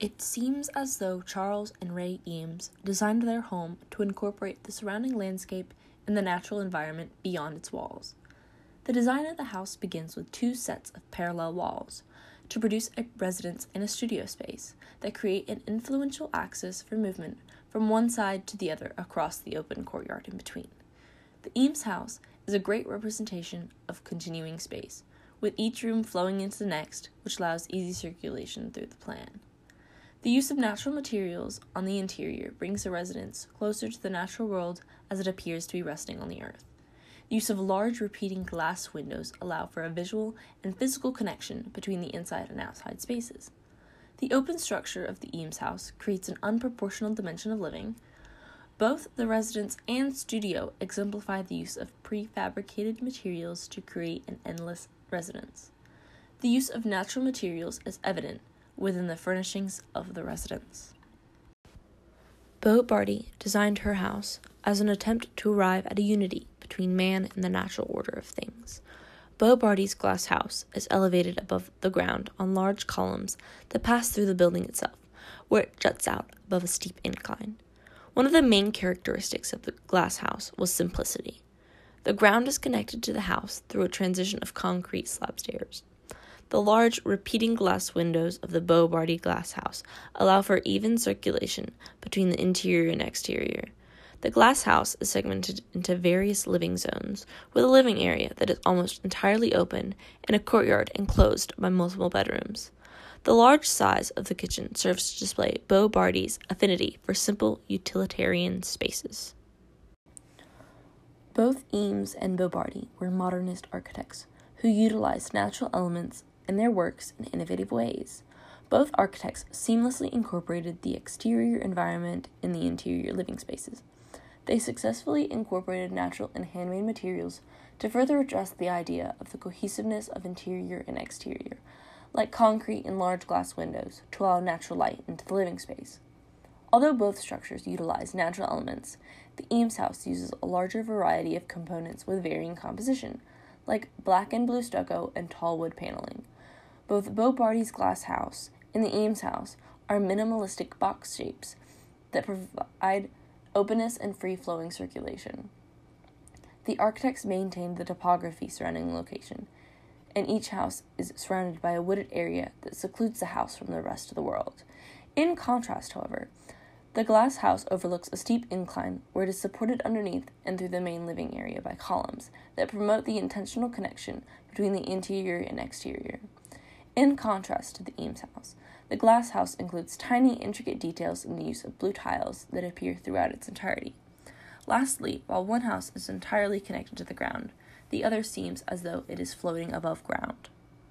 It seems as though Charles and Ray Eames designed their home to incorporate the surrounding landscape and the natural environment beyond its walls. The design of the house begins with two sets of parallel walls to produce a residence and a studio space that create an influential axis for movement from one side to the other across the open courtyard in between. The Eames house is a great representation of continuing space, with each room flowing into the next, which allows easy circulation through the plan. The use of natural materials on the interior brings the residence closer to the natural world as it appears to be resting on the earth. The use of large repeating glass windows allow for a visual and physical connection between the inside and outside spaces. The open structure of the Eames house creates an unproportional dimension of living. Both the residence and studio exemplify the use of prefabricated materials to create an endless residence. The use of natural materials is evident within the furnishings of the residence. Bo Bardi designed her house as an attempt to arrive at a unity between man and the natural order of things. Bo Bardi's glass house is elevated above the ground on large columns that pass through the building itself, where it juts out above a steep incline. One of the main characteristics of the glass house was simplicity. The ground is connected to the house through a transition of concrete slab stairs. The large repeating glass windows of the Bo Bardi glass house allow for even circulation between the interior and exterior. The glass house is segmented into various living zones, with a living area that is almost entirely open and a courtyard enclosed by multiple bedrooms. The large size of the kitchen serves to display Bo Bardi's affinity for simple utilitarian spaces. Both Eames and Bo Bardi were modernist architects who utilized natural elements in their works in innovative ways. Both architects seamlessly incorporated the exterior environment in the interior living spaces. They successfully incorporated natural and handmade materials to further address the idea of the cohesiveness of interior and exterior, like concrete and large glass windows, to allow natural light into the living space. Although both structures utilize natural elements, the Eames house uses a larger variety of components with varying composition, like black and blue stucco and tall wood paneling. Both Bo Bardi's glass house and the Eames house are minimalistic box shapes that provide openness and free flowing circulation. The architects maintained the topography surrounding the location, and each house is surrounded by a wooded area that secludes the house from the rest of the world. In contrast, however, the glass house overlooks a steep incline where it is supported underneath and through the main living area by columns that promote the intentional connection between the interior and exterior. In contrast to the Eames house, the glass house includes tiny, intricate details in the use of blue tiles that appear throughout its entirety. Lastly, while one house is entirely connected to the ground, the other seems as though it is floating above ground.